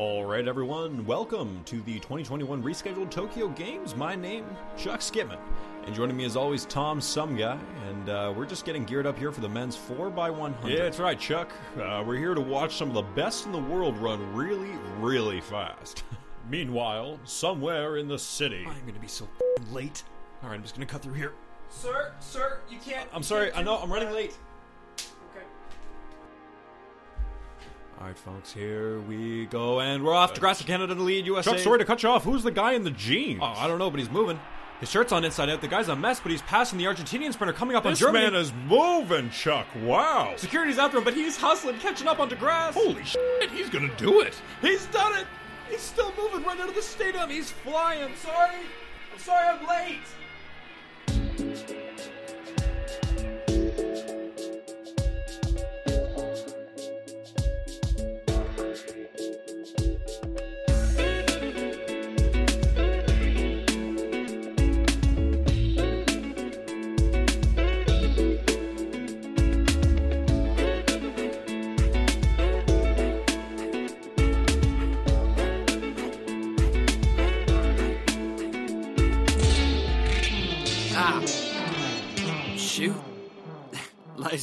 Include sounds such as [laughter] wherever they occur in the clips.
All right, everyone, welcome to the 2021 rescheduled Tokyo Games. My name, Chuck Skipman, and joining me as always, Tom Some Guy, and uh, we're just getting geared up here for the men's 4x100. Yeah, that's right, Chuck. Uh, we're here to watch some of the best in the world run really, really fast. [laughs] Meanwhile, somewhere in the city. I'm gonna be so late. All right, I'm just gonna cut through here. Sir, sir, you can't. I'm sorry, I know, I'm running late. All right, folks, here we go, and we're off to Grasse Canada to lead USA. Chuck, sorry to cut you off. Who's the guy in the jeans? Oh, I don't know, but he's moving. His shirt's on inside out. The guy's a mess, but he's passing the Argentinian sprinter coming up on Germany. this man is moving, Chuck. Wow. Security's after him, but he's hustling, catching up onto grass. Holy shit, he's gonna do it. He's done it! He's still moving right out of the stadium. He's flying. Sorry. I'm sorry I'm late.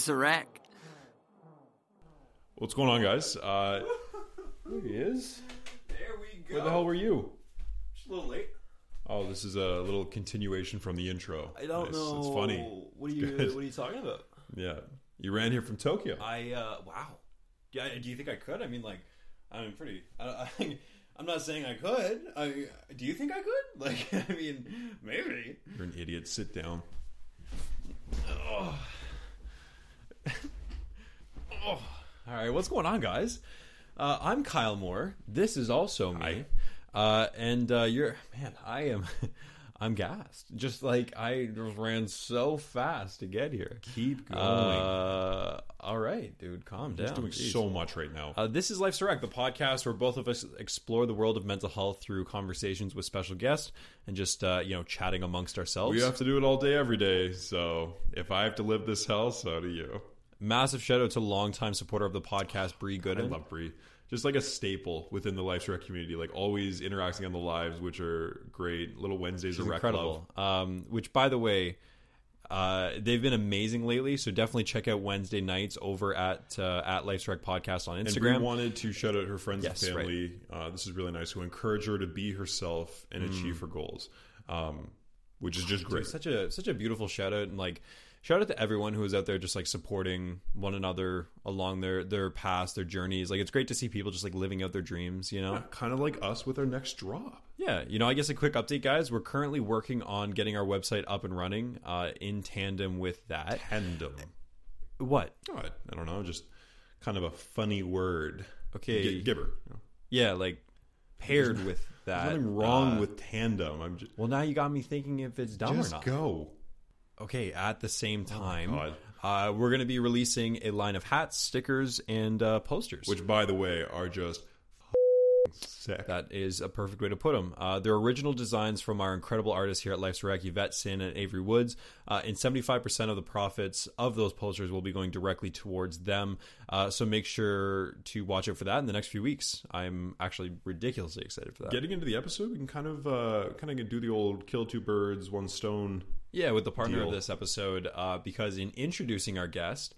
Life's a wreck. What's going on, guys? Uh, there he is. There we go. Where the hell were you? Just a little late. Oh, this is a little continuation from the intro. I don't Nice. know. It's funny. What are you? Good. What are you talking about? Yeah, you ran here from Tokyo. I uh wow. Yeah. Do you think I could? I mean, like, I'm pretty. I, I, [laughs] I'm not saying I could. I do you think I could? [laughs] Like, I mean, maybe. You're an idiot. Sit down. Oh. [laughs] All right, what's going on, guys? Uh, I'm Kyle Moore. This is also me. Uh, and uh, you're man. I am. [laughs] I'm gassed. Just like I ran so fast to get here. Keep going. Uh, all right, dude. Calm down. He's doing Jeez. so much right now. Uh, this is Life's a Wreck, the podcast where both of us explore the world of mental health through conversations with special guests and just uh, you know chatting amongst ourselves. we have to do it all day, every day. So if I have to live this hell, so do you. Massive shout out to longtime supporter of the podcast, Bree Good. I love Brie. Just like a staple within the Life's a Wreck community, like always interacting on the lives, which are great. Little Wednesdays She's of incredible. Um, which, by the way, uh, they've been amazing lately. So definitely check out Wednesday nights over at uh, at Life's a Wreck Podcast on And Brie Instagram. wanted to shout out her friends Yes, and family. Uh, this is really nice. Who encourage her to be herself and achieve her goals, um, which is just Dude, great. such a such a beautiful shout out and like shout out to everyone who is out there just like supporting one another along their their paths, their journeys. Like it's great to see people just like living out their dreams. You know. Yeah, kind of like us with our next drop. Yeah, you know, I guess a quick update, guys. We're currently working on getting our website up and running uh, in tandem with that. Tandem. What? Oh, I, I don't know. Just kind of a funny word. Okay. Gi- gibber. Yeah, like paired with There's that. nothing wrong uh, with tandem. I'm just Well, now you got me thinking if it's dumb or not. go. Okay, at the same time, God. uh, we're going to be releasing a line of hats, stickers, and uh, posters. Which, by the way, are just sick. That is a perfect way to put them. Uh, they're original designs from our incredible artists here at Life's a Wreck, Yvette Sin and Avery Woods. Uh, and 75% of the profits of those posters will be going directly towards them. Uh, so make sure to watch out for that in the next few weeks. I'm actually ridiculously excited for that. Getting into the episode, we can kind of uh, kind of do the old kill two birds, one stone. Yeah, with the partner Deal. of this episode, uh, because in introducing our guest,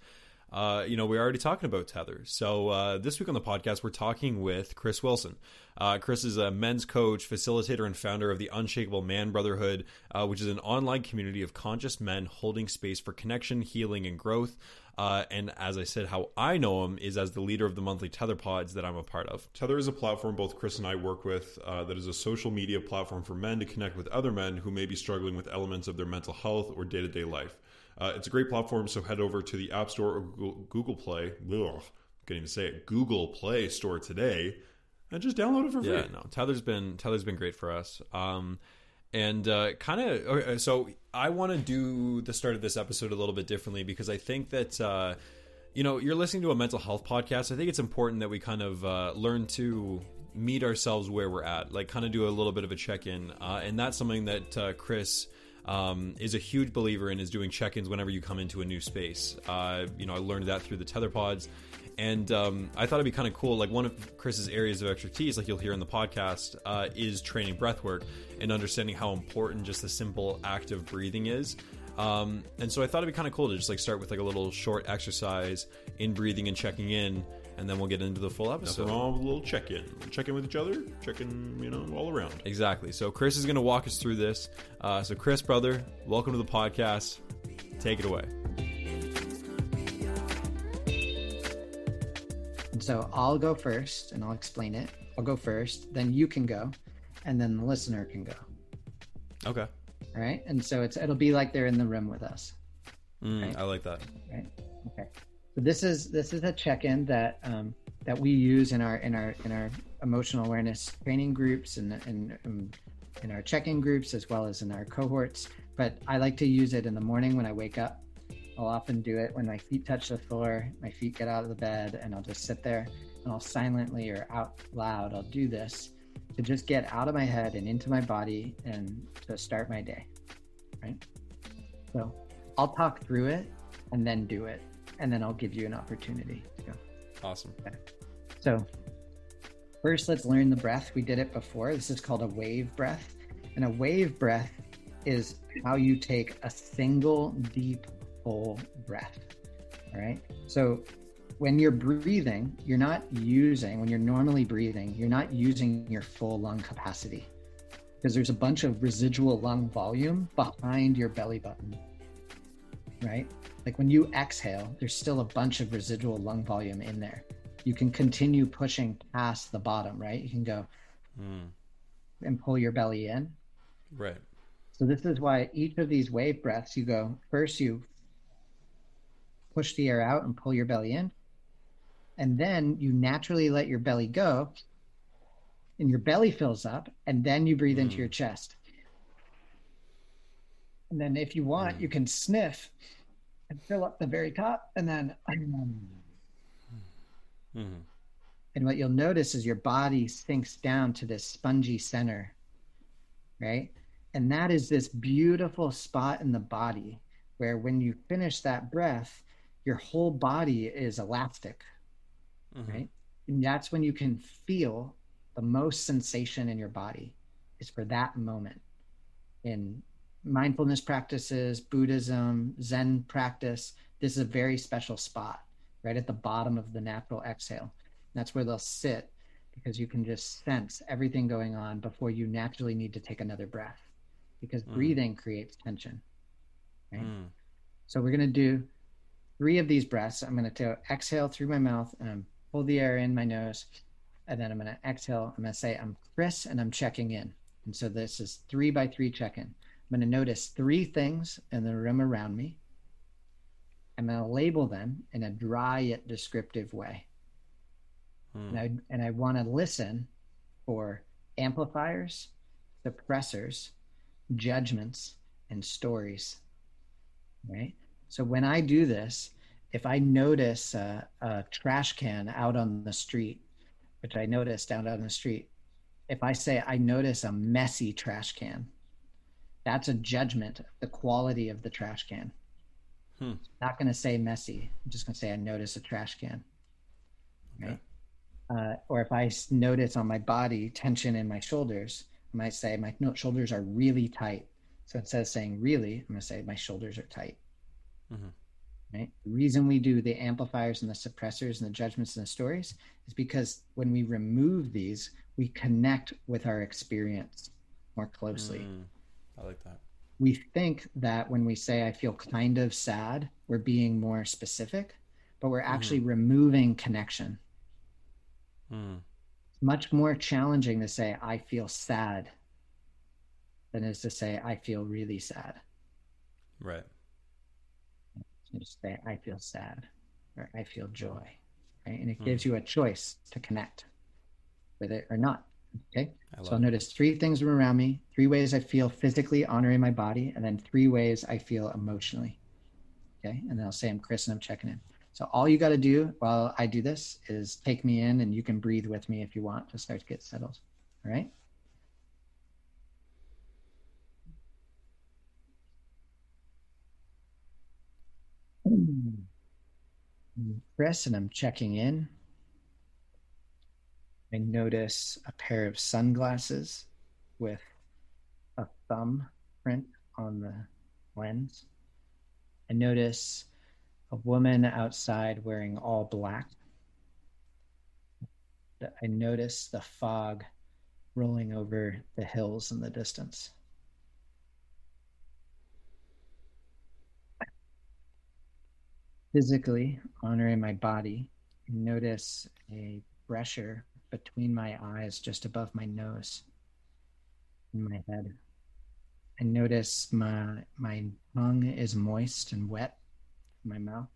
uh, you know, we're already talking about Tethr. So uh, this week on the podcast, we're talking with Chris Wilson. Uh, Chris is a men's coach, facilitator, and founder of the Unshakable Man Brotherhood, uh, which is an online community of conscious men holding space for connection, healing, and growth. Uh, and as I said, how I know him is as the leader of the monthly Tethr pods that I'm a part of. Tethr is a platform both Chris and I work with uh, that is a social media platform for men to connect with other men who may be struggling with elements of their mental health or day to day life. Uh, it's a great platform, so head over to the App Store or Google, Play. Ugh, can't even say it. Google Play Store today, and just download it for free. Yeah, no, Tethr's been Tethr's been great for us. Um, and uh, kind of okay, so I want to do the start of this episode a little bit differently because I think that. Uh, you know, you're listening to a mental health podcast. I think it's important that we kind of uh, learn to meet ourselves where we're at, like kind of do a little bit of a check in. Uh, and that's something that uh, Chris um, is a huge believer in is doing check-ins whenever you come into a new space. Uh, you know, I learned that through the Tethr pods, and um, I thought it'd be kind of cool. Like one of Chris's areas of expertise, like you'll hear in the podcast, uh, is training breath work and understanding how important just the simple act of breathing is. Um, and so I thought it'd be kind of cool to just like start with like a little short exercise in breathing and checking in and then we'll get into the full episode. Nothing wrong with a little check in. Check in with each other, check in, you know, all around. Exactly. So Chris is going to walk us through this. Uh, so, Chris, brother, welcome to the podcast. Take it away. So, I'll go first and I'll explain it. I'll go first, then you can go, and then the listener can go. Okay. All right. And so it's it'll be like they're in the room with us. Mm, right? I like that. Right. Okay. This is this is a check-in that um, that we use in our in our in our emotional awareness training groups and in, in, in our check-in groups as well as in our cohorts. But I like to use it in the morning when I wake up. I'll often do it when my feet touch the floor, my feet get out of the bed, and I'll just sit there and I'll silently or out loud I'll do this to just get out of my head and into my body and to start my day. Right. So I'll talk through it and then do it and then I'll give you an opportunity to go. Awesome. Okay. So, first, let's learn the breath. We did it before. This is called a wave breath. And a wave breath is how you take a single deep, full breath. All right. So, when you're breathing, you're not using, when you're normally breathing, you're not using your full lung capacity because there's a bunch of residual lung volume behind your belly button. Right. Like when you exhale, there's still a bunch of residual lung volume in there. You can continue pushing past the bottom, right? You can go mm. and pull your belly in. Right. So this is why each of these wave breaths, you go first, you push the air out and pull your belly in, and then you naturally let your belly go, and your belly fills up, and then you breathe mm. into hmm. your chest. And then, if you want, mm. you can sniff and fill up the very top and then mm-hmm. and what you'll notice is your body sinks down to this spongy center right and that is this beautiful spot in the body where when you finish that breath your whole body is elastic mm-hmm. right and that's when you can feel the most sensation in your body is for that moment in mindfulness practices, Buddhism, Zen practice, this is a very special spot right at the bottom of the natural exhale. That's where they'll sit because you can just sense everything going on before you naturally need to take another breath because mm. breathing creates tension. Right? Mm. So we're going to do three of these breaths. I'm going to exhale through my mouth and pull the air in my nose. And then I'm going to exhale. I'm going to say, I'm Chris and I'm checking in. And so this is three by three check in. I'm going to notice three things in the room around me. I'm going to label them in a dry yet descriptive way. Hmm. And I, and I want to listen for amplifiers, suppressors, judgments, and stories. Right? So when I do this, if I notice a, a trash can out on the street, which I noticed down out on the street, if I say I notice a messy trash can, that's a judgment of the quality of the trash can. Hmm. Not going to say messy. I'm just going to say I notice a trash can. Right. Okay. Uh, or if I notice on my body tension in my shoulders, I might say my shoulders are really tight. So instead of saying really, I'm going to say my shoulders are tight. Mm-hmm. Right? The reason we do the amplifiers and the suppressors and the judgments and the stories is because when we remove these, we connect with our experience more closely. Mm, I like that. We think that when we say, I feel kind of sad, we're being more specific, but we're actually removing connection. Mm, It's much more challenging to say, I feel sad than it is to say, I feel really sad. right. So just say, I feel sad or I feel joy. Right? And it gives you a choice to connect with it or not. Okay. I So I'll notice three things around me, three ways I feel physically honoring my body, and then three ways I feel emotionally. Okay. And then I'll say I'm Chris and I'm checking in. So all you got to do while I do this is take me in and you can breathe with me if you want to start to get settled. All right. Hmm. Hmm. Chris, and I'm checking in. I notice a pair of sunglasses with a thumb print on the lens. I notice a woman outside wearing all black. I notice the fog rolling over the hills in the distance. Physically honoring my body, I notice a pressure between my eyes just above my nose in my head. I notice my my tongue is moist and wet in my mouth.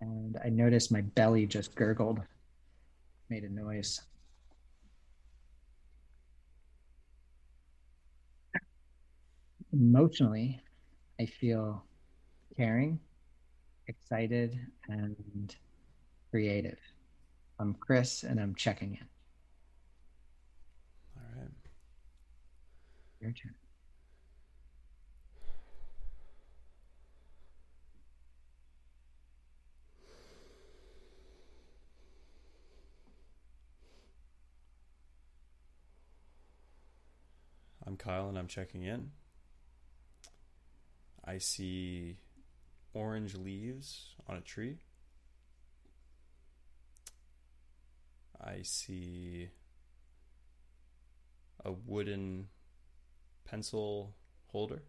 And I notice my belly just gurgled, made a noise. Emotionally, I feel caring, excited, and creative. I'm Chris, and I'm checking in. All right. Your turn. I'm Kyle and I'm checking in. I see orange leaves on a tree. I see a wooden pencil holder.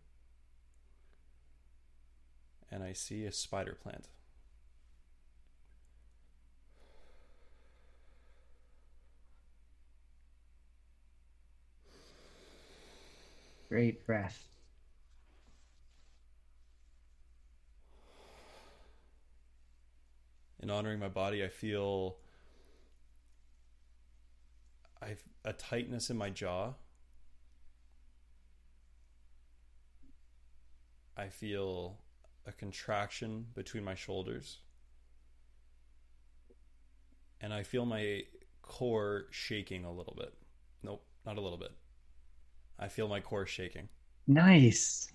And I see a spider plant. Great breath. in honoring my body, I feel I've a tightness in my jaw. I feel a contraction between my shoulders. And I feel my core shaking a little bit. Nope, not a little bit. I feel my core shaking. Nice.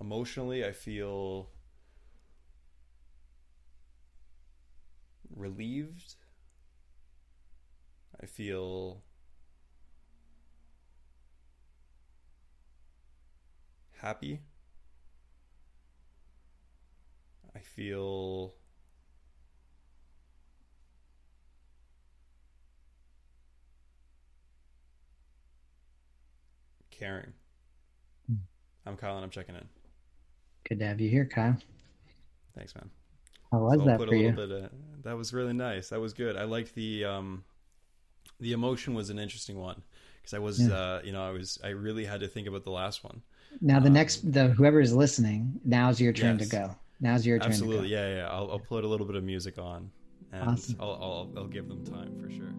Emotionally, I feel relieved. I feel happy. I feel caring. Hmm. I'm Kyle and I'm checking in. Good to have you here, Kyle. Thanks, man. How was So that for a you? bit of, that was really nice. That was good. I liked the um the emotion was an interesting one because I was Yeah. uh you know I was I really had to think about the last one. Now the next, the whoever is listening, now's your turn Um, Yes. to go. Now's your turn Absolutely, to go. yeah, yeah. I'll, I'll put a little bit of music on, and Awesome. I'll, I'll I'll give them time for sure.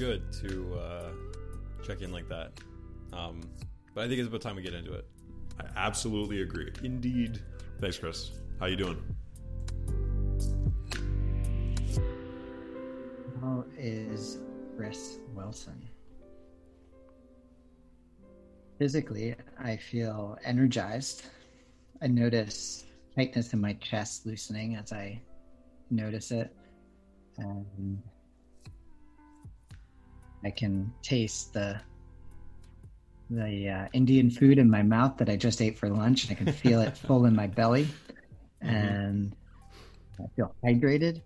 Good to uh, check in like that. Um, but I think it's about time we get into it. I absolutely agree. Indeed. Thanks, Chris. How you doing? How is Chris Wilson? Physically, I feel energized. I notice tightness in my chest loosening as I notice it. And I can taste the the uh, Indian food in my mouth that I just ate for lunch, and I can feel it [laughs] full in my belly, and I feel hydrated,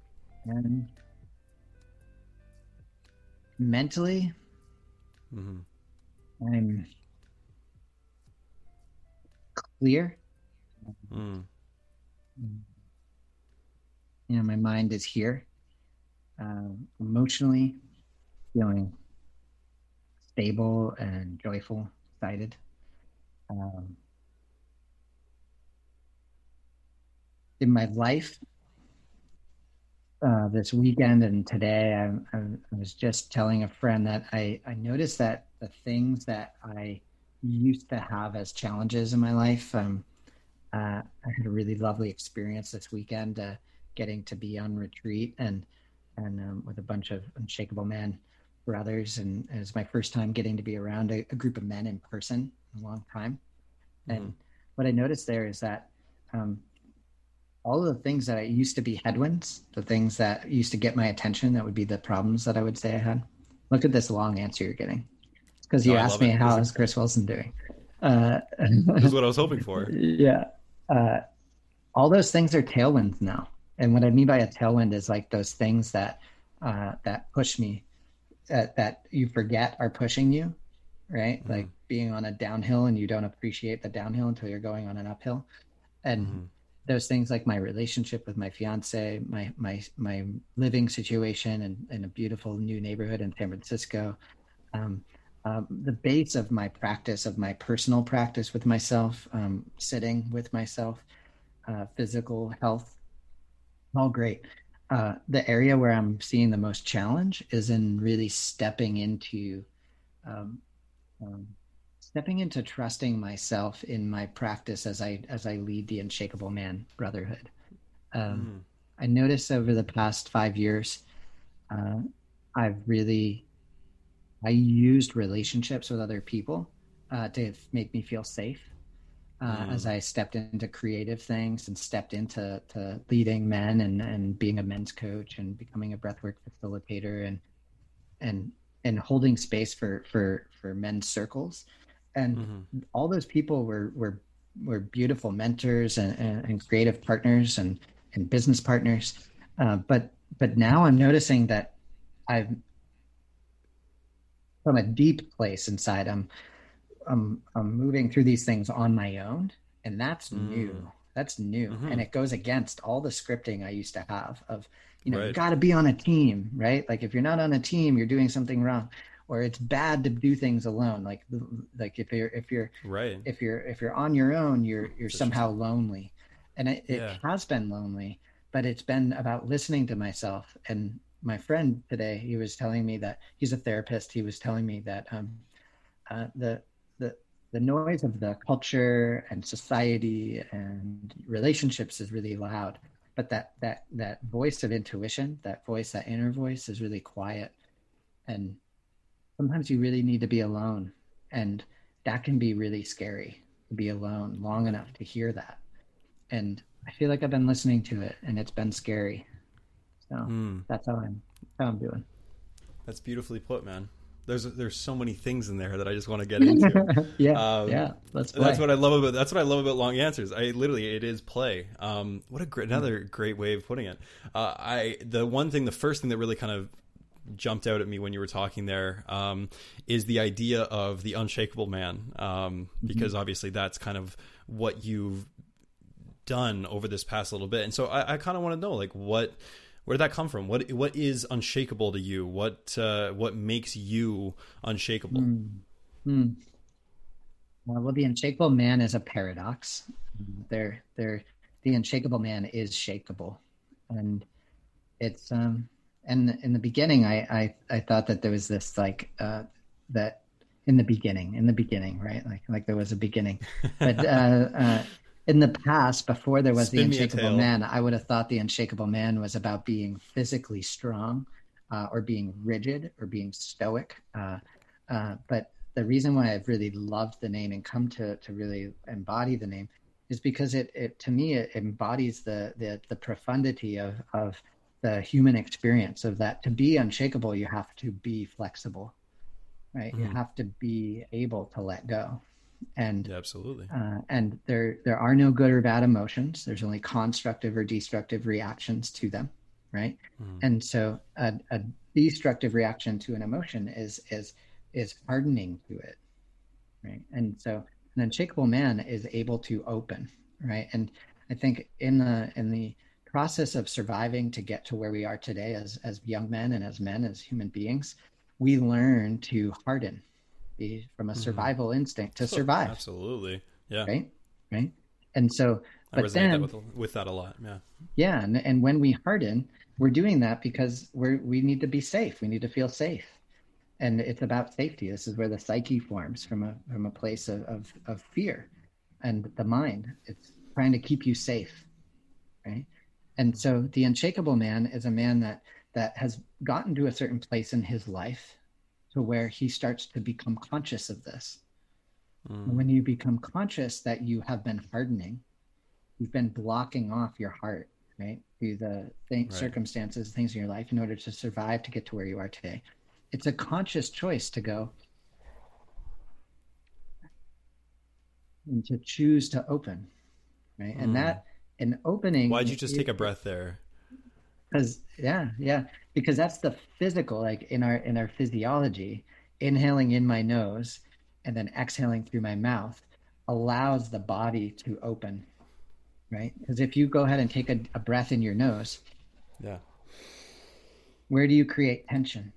and mentally, Mm-hmm. I'm clear. Mm. You know, my mind is here. Um, emotionally, feeling stable and joyful, excited. Um, in my life, uh, this weekend and today, I, I, I was just telling a friend that I, I noticed that the things that I used to have as challenges in my life, um, uh, I had a really lovely experience this weekend, uh, getting to be on retreat and and um, with a bunch of unshakable men brothers, and it was my first time getting to be around a, a group of men in person in a long time. And what I noticed there is that um, all of the things that I used to be headwinds, the things that used to get my attention, that would be the problems that I would say I had. Look at this long answer you're getting, because you No, asked me it. how This Chris Wilson doing. Uh, This is what I was hoping [laughs] for. yeah. Uh, all those things are tailwinds now. And what I mean by a tailwind is like those things that uh, that push me, uh, that you forget are pushing you, right? Like being on a downhill and you don't appreciate the downhill until you're going on an uphill. And those things like my relationship with my fiance, my my my living situation in, in a beautiful new neighborhood in San Francisco, um, um, the base of my practice, of my personal practice with myself, um, sitting with myself, uh, physical health, all great. Uh, the area where I'm seeing the most challenge is in really stepping into, um, um, stepping into trusting myself in my practice as I as I lead the Unshakable Man Brotherhood. Um, I noticed over the past five years, uh, I've really I used relationships with other people uh, to make me feel safe uh, as I stepped into creative things and stepped into to leading men and, and being a men's coach and becoming a breathwork facilitator and and and holding space for for for men's circles. And all those people were were were beautiful mentors and, and, and creative partners and and business partners. Uh, but but now i'm noticing that i've from a deep place inside i'm i'm i'm moving through these things on my own and that's new. That's new. And it goes against all the scripting i used to have of you know you got to be on a team right? Like if you're not on a team you're doing something wrong or it's bad to do things alone. Like like if you're if you're Right. if you're if you're on your own you're you're somehow lonely. And it, it Yeah. has been lonely but it's been about listening to myself. And my friend today he was telling me that he's a therapist he was telling me that um uh, the the the noise of the culture and society and relationships is really loud but that that that voice of intuition that voice that inner voice is really quiet. And sometimes you really need to be alone and that can be really scary to be alone long enough to hear that. And i feel like i've been listening to it and it's been scary. So hmm. that's how i'm how i'm doing. That's beautifully put, man. There's there's so many things in there that I just want to get into. [laughs] yeah Um, yeah let's play. That's what I love about that's what I love about long answers. I literally it is play. Um, what a great another great way of putting it. Uh, I the one thing the first thing that really kind of jumped out at me when you were talking there um, is the idea of the unshakable man um, because obviously that's kind of what you've done over this past little bit and so I, I kind of want to know like what where did that come from? What what is unshakable to you? What uh, what makes you unshakable? Uh, well, the unshakable man is a paradox. There, there, the unshakable man is shakable, and it's um, And in the beginning, I, I, I thought that there was this like, uh, that in the beginning, in the beginning, right? Like, like there was a beginning, but, uh, uh, in the past, before there was Spin the unshakable man, I would have thought the unshakable man was about being physically strong, uh, or being rigid or being stoic. Uh, uh, but the reason why I've really loved the name and come to to really embody the name is because it, it to me it embodies the the the profundity of of the human experience of that to be unshakable you have to be flexible right? You have to be able to let go and Yeah, absolutely. uh, and there there are no good or bad emotions. There's only constructive or destructive reactions to them right? And so a, a destructive reaction to an emotion is is is hardening to it right? And so an unshakable man is able to open right? And i think in the in the process of surviving to get to where we are today as as young men and as men as human beings we learn to harden be from a mm-hmm. survival instinct to survive Absolutely. Yeah. right right and so I but then that with, with that a lot. Yeah. yeah and, and when we harden we're doing that because we're we need to be safe we need to feel safe and it's about safety this is where the psyche forms from a from a place of of, of fear and the mind it's trying to keep you safe right and so the unshakable man is a man that that has gotten to a certain place in his life to where he starts to become conscious of this. Hmm. And when you become conscious that you have been hardening you've been blocking off your heart right? Through the th- Right. circumstances things in your life in order to survive to get to where you are today. It's a conscious choice to go and to choose to open right? And hmm. that an opening Why'd you just take a breath there? Because yeah yeah because that's the physical like in our in our physiology inhaling in my nose and then exhaling through my mouth allows the body to open right because if you go ahead and take a, a breath in your nose Yeah. where do you create tension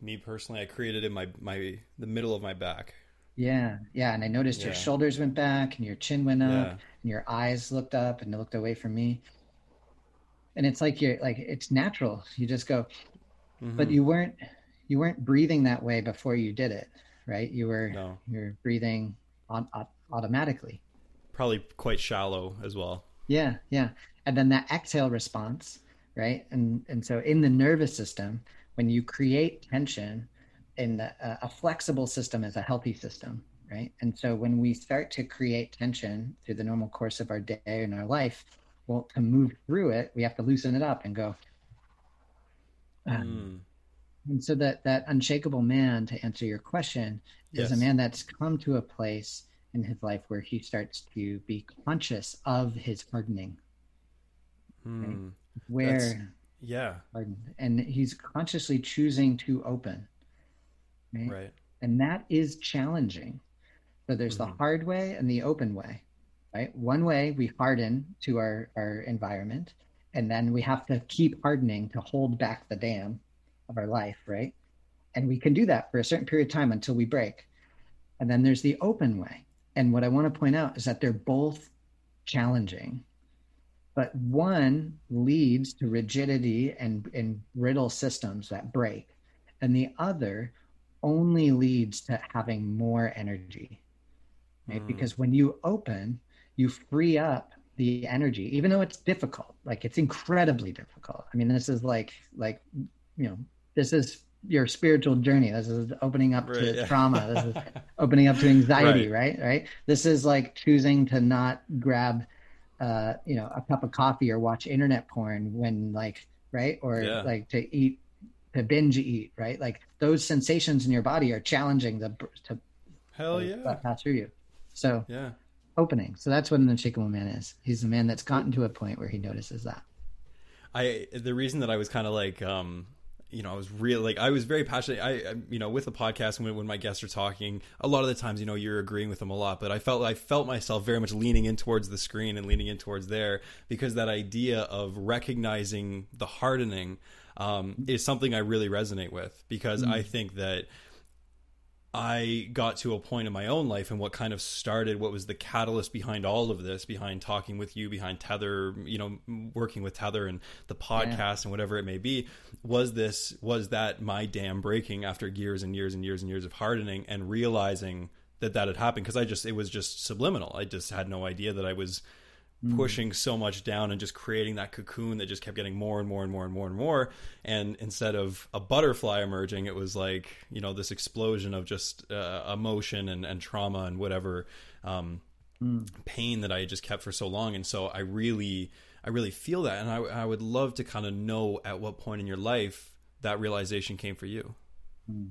Me personally, I created in my my the middle of my back. Yeah yeah and i noticed your shoulders went back and your chin went up Yeah. and your eyes looked up and looked away from me and it's like you're like it's natural you just go but Mm-hmm. you weren't you weren't breathing that way before you did it right you were No. you're breathing on, au- automatically Probably quite shallow as well. yeah yeah and then that exhale response right and and so in the nervous system when you create tension in the, uh, a flexible system is a healthy system right and so when we start to create tension through the normal course of our day and our life well to move through it we have to loosen it up and go Mm. And so that that unshakable man, to answer your question, is a man that's come to a place in his life where he starts to be conscious of his hardening, Mm. where That's- Yeah. hardened, and he's consciously choosing to open, right? Right. And that is challenging. So there's the mm-hmm. hard way and the open way, right? One way we harden to our our environment, and then we have to keep hardening to hold back the dam of our life, right? And we can do that for a certain period of time until we break. And then there's the open way. And what I want to point out is that they're both challenging. But one leads to rigidity and, and brittle systems that break, and the other only leads to having more energy. Right? Because when you open, you free up the energy, even though it's difficult. Like it's incredibly difficult. I mean, this is like like you know, this is your spiritual journey. This is opening up Right, to yeah. trauma. This is [laughs] opening up to anxiety, right. right? This is like choosing to not grab uh, you know, a cup of coffee or watch internet porn when like, right? Or Yeah. like to eat to binge eat, right? Like those sensations in your body are challenging the to Hell to yeah. pass through you. So Yeah. opening. So that's what an unshakable man is. He's the man that's gotten to a point where he notices that. I the reason that I was kind of like um you know I was really like I was very passionate I I- you know with the podcast when when my guests are talking a lot of the times you know you're agreeing with them a lot but I felt I felt myself very much leaning in towards the screen and leaning in towards there because that idea of recognizing the hardening um is something I really resonate with because I think that I got to a point in my own life and what kind of started what was the catalyst behind all of this, behind talking with you, behind Tethr, you know, working with Tethr and the podcast yeah. and whatever it may be, was this was that my dam breaking after years and years and years and years of hardening and realizing that that had happened because I just it was just subliminal. I just had no idea that I was mm. pushing so much down and just creating that cocoon that just kept getting more and more and more and more and more. And instead of a butterfly emerging, it was like, you know, this explosion of just uh, emotion and, and trauma and whatever um, mm. pain that I just kept for so long. And so I really, I really feel that. And I, I would love to kind of know at what point in your life that realization came for you. Mm.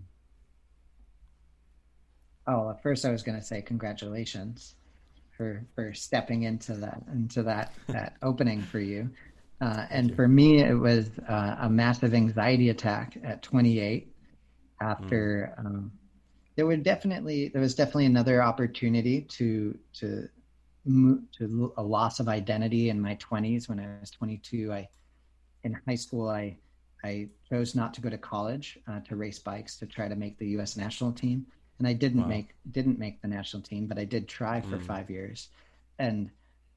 Oh, at first I was going to say congratulations for for stepping into that into that [laughs] that opening for you. Uh, and for me, it was uh, a massive anxiety attack at 28. After mm. um, there were definitely there was definitely another opportunity to to move to a loss of identity in my 20s. When I was 22, I in high school I I chose not to go to college uh, to race bikes to try to make the U.S. national team and I didn't wow. make didn't make the national team, but I did try for mm. five years, and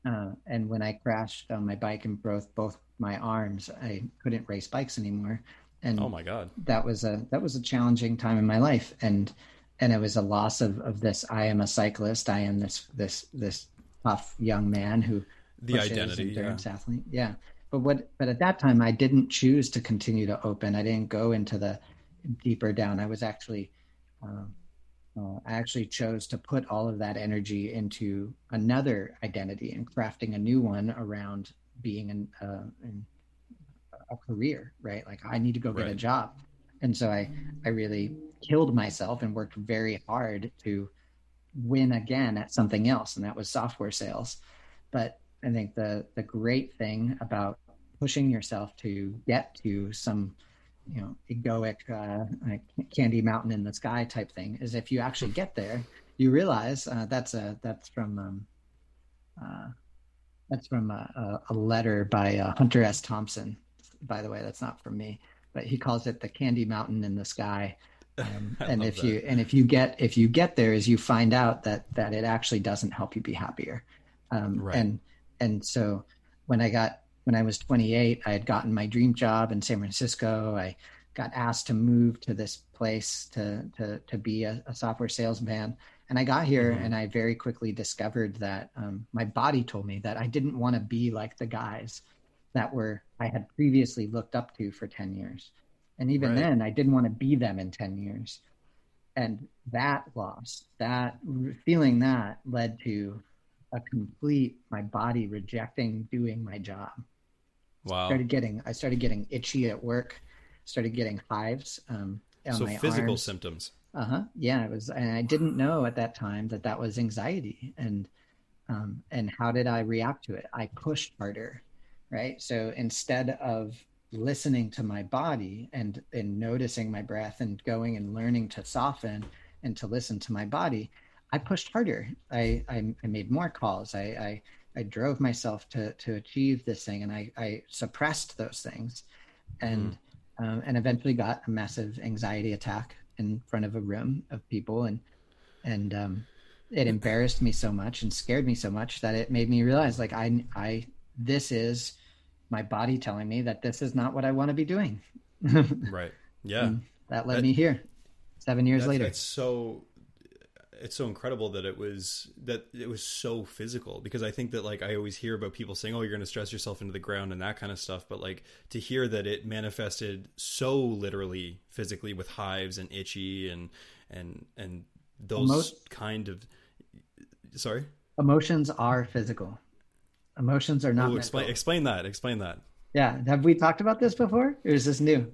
uh, and when I crashed on my bike and broke both my arms, I couldn't race bikes anymore. And oh my god, that was a that was a challenging time in my life, and and it was a loss of of this. I am a cyclist. I am this this this tough young man who the identity endurance yeah. athlete. Yeah, but what but at that time I didn't choose to continue to open. I didn't go into the deeper down. I was actually. Um, uh, I actually chose to put all of that energy into another identity and crafting a new one around being in, uh, in a career, right? Like I need to go get right. a job. And so I, I really killed myself and worked very hard to win again at something else. And that was software sales. But I think the, the great thing about pushing yourself to get to some you know egoic uh, candy mountain in the sky type thing is if you actually get there you realize uh, that's a that's from um, uh, that's from a, a letter by uh, hunter s thompson by the way that's not from me but he calls it the candy mountain in the sky [laughs] um, and if that. you and if you get if you get there is you find out that that it actually doesn't help you be happier um, right. and and so when i got when I was 28, I had gotten my dream job in San Francisco. I got asked to move to this place to to to be a, a software salesman. And I got here, mm-hmm. and I very quickly discovered that um, my body told me that I didn't want to be like the guys that were I had previously looked up to for 10 years. And even right. then, I didn't want to be them in 10 years. And that loss, that feeling that led to a complete my body rejecting doing my job Wow. Started getting I started getting itchy at work, started getting hives. Um, so physical arms. symptoms. Uh huh. Yeah, it was, and I didn't know at that time that that was anxiety, and um, and how did I react to it? I pushed harder, right? So instead of listening to my body and and noticing my breath and going and learning to soften and to listen to my body, I pushed harder. I I, I made more calls. I, I I drove myself to to achieve this thing, and I I suppressed those things, and mm. um, and eventually got a massive anxiety attack in front of a room of people, and and um, it embarrassed me so much and scared me so much that it made me realize like I I this is my body telling me that this is not what I want to be doing. [laughs] right. Yeah. And that led that, me here. Seven years later. It's so it's so incredible that it was that it was so physical because I think that like I always hear about people saying, "Oh, you're going to stress yourself into the ground" and that kind of stuff, but like to hear that it manifested so literally physically with hives and itchy and and and those Most, kind of sorry? Emotions are physical. Emotions are not Ooh, explain explain that explain that. Yeah have we talked about this before or is this new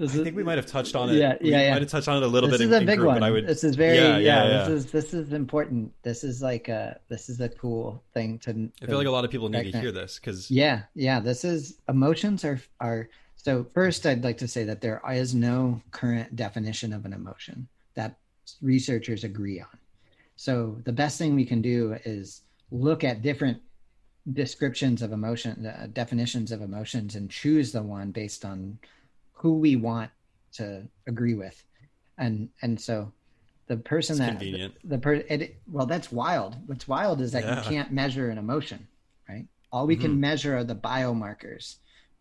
I think we might have touched on it. Yeah, yeah, yeah. Might have touched on it a little this bit. This is a big group, one. I would, this is very yeah, yeah, yeah, This is this is important. This is like a this is a cool thing to. to I feel like a lot of people need to hear this because yeah, yeah. This is emotions are are so. First, I'd like to say that there is no current definition of an emotion that researchers agree on. So the best thing we can do is look at different descriptions of emotion, uh, definitions of emotions, and choose the one based on who we want to agree with and and so the person It's that convenient. the, the per it, well that's wild what's wild is that Yeah. you can't measure an emotion right all we Mm-hmm. can measure are the biomarkers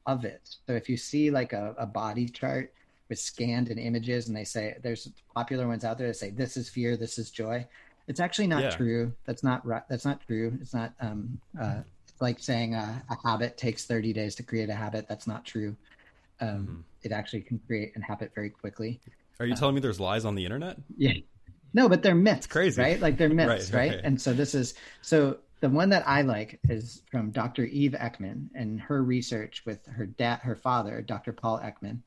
of it so if you see like a, a body chart with scanned and images and they say there's popular ones out there that say this is fear this is joy it's actually not Yeah. true that's not right that's not true it's not um uh it's like saying a, a habit takes 30 days to create a habit that's not true um Mm-hmm. it actually can create a habit very quickly Are you telling me there's lies on the internet? yeah. No, but they're myths. crazy. right? Like they're myths, Right, right? right. And so this is so the one that I like is from Dr. Eve Ekman and her research with her dad, her father, Dr. Paul Ekman,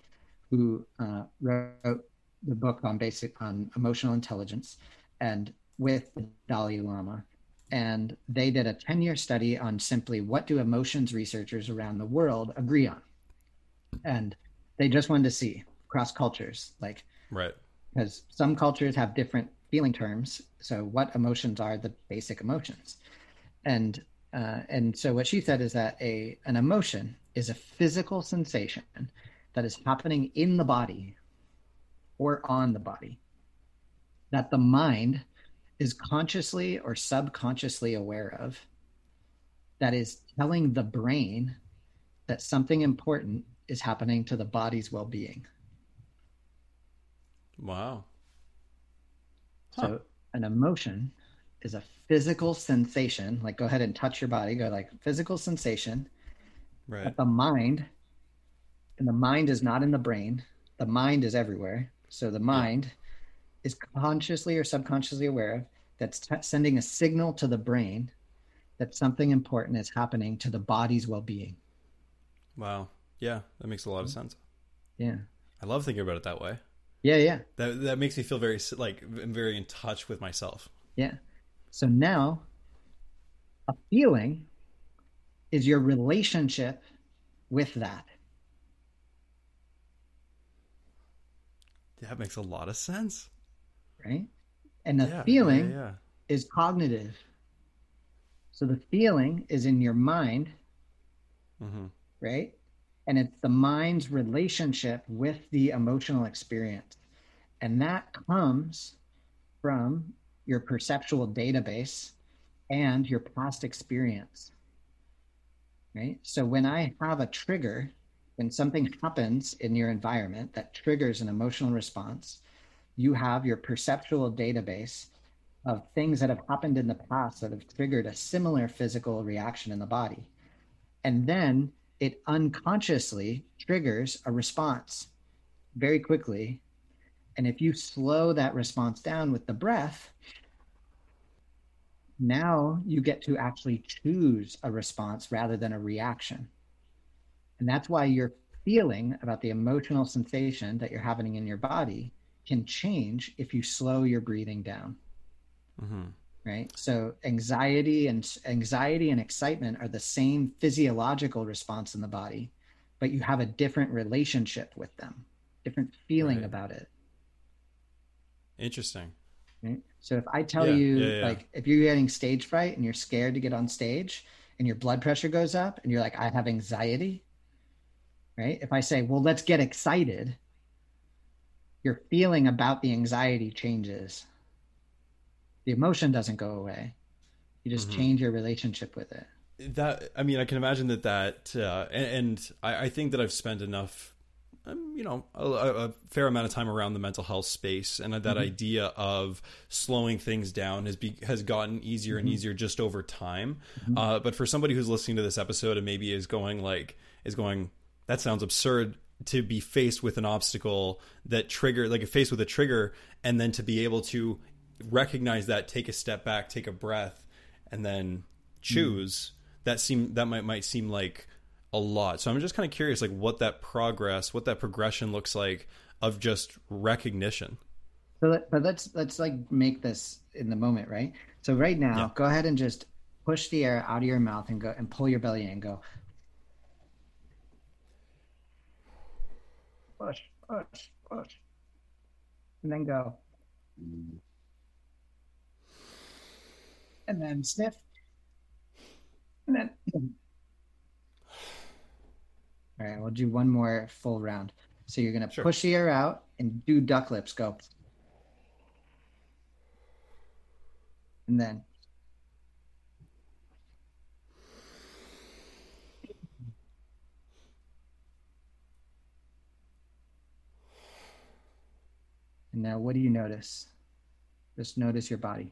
who uh, wrote the book on basic on emotional intelligence, and with the Dalai Lama. And they did a 10 year study on simply what do emotions researchers around the world agree on. And they just wanted to see across cultures, like Right. because some cultures have different feeling terms. So, what emotions are the basic emotions? And uh, and so, what she said is that a an emotion is a physical sensation that is happening in the body or on the body that the mind is consciously or subconsciously aware of. That is telling the brain that something important is happening to the body's well being. Wow. So an emotion is a physical sensation. Like go ahead and touch your body. Go like physical sensation. Right. But the mind, and the mind is not in the brain. The mind is everywhere. So the mind is consciously or subconsciously aware of that's t- sending a signal to the brain that something important is happening to the body's well-being. Wow. Yeah, that makes a lot of Mm-hmm. sense. Yeah. I love thinking about it that way. Yeah. Yeah. That that makes me feel very like I'm very in touch with myself. Yeah. So now a feeling is your relationship with that. That makes a lot of sense. right? And the Yeah, feeling yeah, yeah. is cognitive. So the feeling is in your mind, Mhm. right? And it's the mind's relationship with the emotional experience. And that comes from your perceptual database and your past experience. Right? So when I have a trigger, when something happens in your environment that triggers an emotional response, you have your perceptual database of things that have happened in the past that have triggered a similar physical reaction in the body. And then it unconsciously triggers a response very quickly. And if you slow that response down with the breath, now you get to actually choose a response rather than a reaction. And that's why your feeling about the emotional sensation that you're having in your body can change if you slow your breathing down. Mhm. Right? So anxiety and anxiety and excitement are the same physiological response in the body, but you have a different relationship with them, different feeling Right. about it. Interesting. Right? So if I tell Yeah, you, yeah, yeah. like, if you're getting stage fright and you're scared to get on stage and your blood pressure goes up and you're like, I have anxiety, right? If I say, well, let's get excited, your feeling about the anxiety changes. The emotion doesn't go away. You just Mm-hmm. change your relationship with it. that i mean i can imagine that that uh, and, and I, I think that i've spent enough um, you know a, a fair amount of time around the mental health space and that idea of slowing things down has be, has gotten easier and easier just over time uh, but for somebody who's listening to this episode and maybe is going like is going that sounds absurd to be faced with an obstacle that trigger like faced with a trigger and then to be able to recognize that take a step back take a breath and then choose that seem that might might seem like a lot so i'm just kind of curious like what that progress what that progression looks like of just recognition So, let, but let's let's like make this in the moment, right? So right now, Yeah. go ahead and just push the air out of your mouth and go and pull your belly in and go. Push, push, push, and then go, and then sniff, and then. All right, we'll do one more full round. So you're gonna Sure. push the air out and do duck lips. Go. And then And now what do you notice? Just notice your body.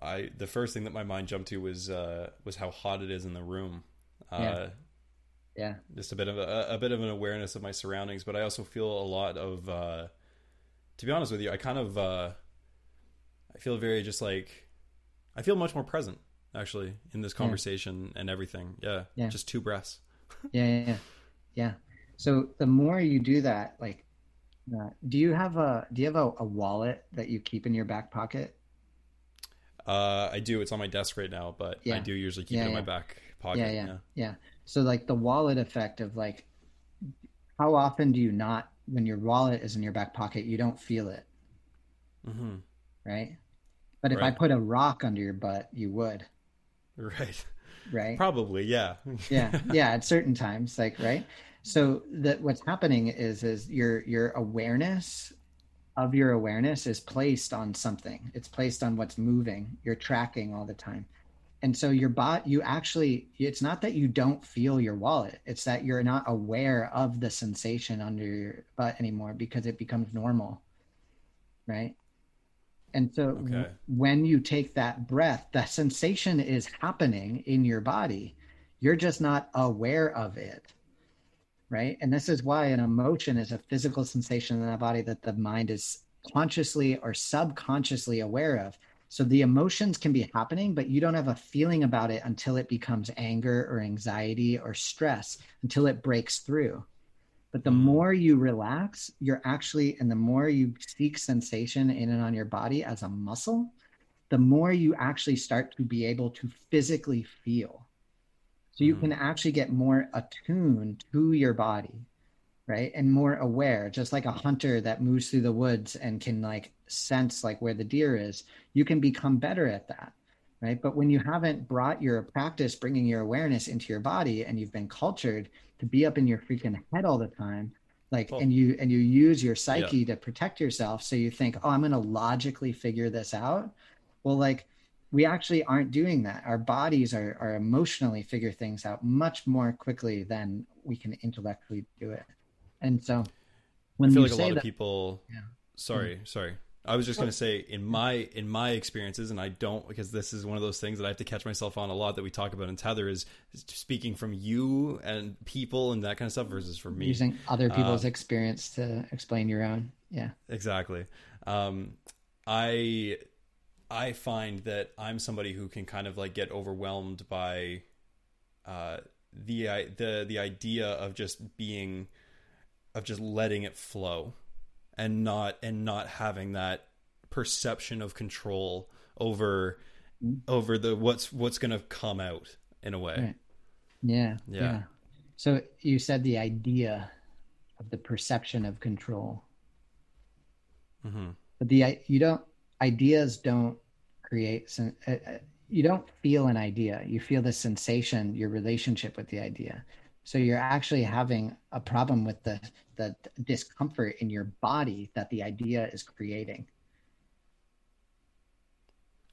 I the first thing that my mind jumped to was uh, was how hot it is in the room. Uh, Yeah. Yeah. Just a bit of a, a bit of an awareness of my surroundings, but I also feel a lot of. Uh, to be honest with you, I kind of uh, I feel very just like I feel much more present actually in this conversation and everything. Yeah, Yeah. just two breaths. [laughs] Yeah, yeah, yeah. Yeah. So the more you do that, like, uh, do you have a do you have a, a wallet that you keep in your back pocket? Uh, I do. It's on my desk right now, but I do usually keep Yeah, it in my back pocket. yeah, yeah, yeah, So like the wallet effect of like, how often do you not when your wallet is in your back pocket, you don't feel it, hmm right? But if I put a rock under your butt, you would, Right. right? Probably. Yeah. yeah [laughs] yeah at certain times like right so that what's happening is is your your awareness of your awareness is placed on something. It's placed on what's moving. You're tracking all the time. And so your bot you actually it's not that you don't feel your wallet. It's that you're not aware of the sensation under your butt anymore because it becomes normal right? And so w- when you take that breath that sensation is happening in your body. You're just not aware of it right? And this is why an emotion is a physical sensation in the body that the mind is consciously or subconsciously aware of. So the emotions can be happening but you don't have a feeling about it until it becomes anger or anxiety or stress until it breaks through. But the mm. more you relax you're actually and the more you seek sensation in and on your body as a muscle the more you actually start to be able to physically feel so you mm-hmm. can actually get more attuned to your body, right? And more aware, just like a hunter that moves through the woods and can like sense like where the deer is, you can become better at that, right? But when you haven't brought your practice, bringing your awareness into your body and you've been cultured to be up in your freaking head all the time, like, Oh. and you, and you use your psyche to protect yourself. So you think, oh, I'm going to logically figure this out. Well, like, we actually aren't doing that. Our bodies are, are emotionally figure things out much more quickly than we can intellectually do it. And so when I feel like a lot that, of people. Yeah. Sorry, sorry. I was just going to say in my in my experiences, and I don't because this is one of those things that I have to catch myself on a lot that we talk about in Tethr is speaking from you and people and that kind of stuff versus from me. using other people's Um, experience to explain your own. Yeah. Exactly. Um, I I find that I'm somebody who can kind of like get overwhelmed by uh, the i- the the idea of just being of just letting it flow and not and not having that perception of control over over the what's what's going to come out in a way. Right. Yeah, Yeah. yeah. So you said the idea of the perception of control, hmm but the i- you don't ideas don't create. sen- uh, uh, You don't feel an idea. You feel the sensation, your relationship with the idea. So you're actually having a problem with the the discomfort in your body that the idea is creating.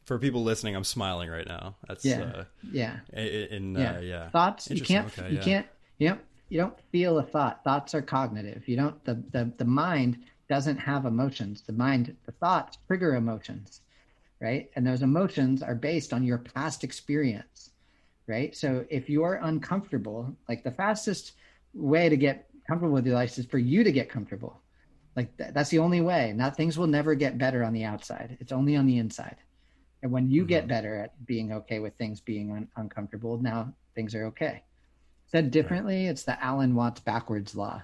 For people listening, I'm smiling right now. That's Yeah. uh, Yeah. in, in yeah. uh, yeah. thoughts you can't Okay, you yeah. can't you don't you don't feel a thought thoughts are cognitive you don't the, the the mind doesn't have emotions. The mind the thoughts trigger emotions right? And those emotions are based on your past experience right? So if you're uncomfortable like the fastest way to get comfortable with your life is for you to get comfortable. Like th- that's the only way. Not things will never get better on the outside. It's only on the inside. And when you get mm-hmm. better at being okay with things being un- uncomfortable, now things are okay. Said differently, it's the Alan Watts backwards law.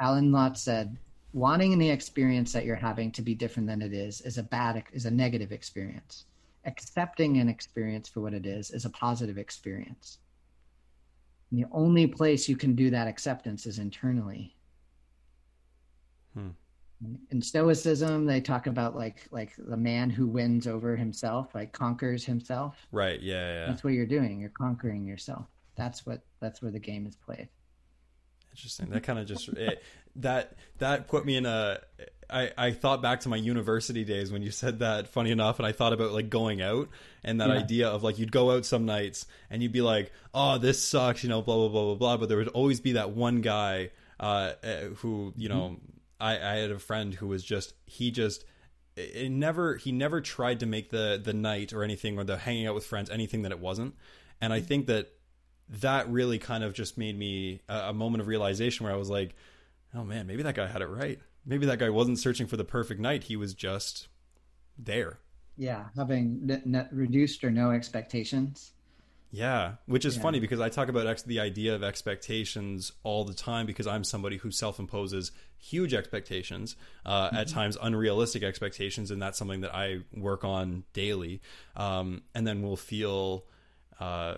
Alan Watts said, wanting the experience that you're having to be different than it is is a bad is a negative experience. Accepting an experience for what it is is a positive experience. And the only place you can do that acceptance is internally. Hmm. In Stoicism, they talk about like like the man who wins over himself, like conquers himself. Right. Yeah. Yeah. yeah. That's what you're doing. You're conquering yourself. That's what that's where the game is played. Interesting. That kind of just it, that that put me in a I, I thought back to my university days when you said that. Funny enough, and I thought about like going out and that Yeah. idea of like you'd go out some nights and you'd be like, "Oh, this sucks," you know, blah blah blah blah blah. But there would always be that one guy uh, uh, who, you mm-hmm. know, I, I had a friend who was just he just it never he never tried to make the the night or anything or the hanging out with friends anything that it wasn't. And I mm-hmm. think that that really kind of just made me a, a moment of realization where I was like, oh man, maybe that guy had it right. Maybe that guy wasn't searching for the perfect night. He was just there. Yeah, having n- n- reduced or no expectations. Yeah, which is Yeah. funny because I talk about ex- the idea of expectations all the time because I'm somebody who self-imposes huge expectations, uh, at times unrealistic expectations, and that's something that I work on daily. Um, and then we'll feel, uh,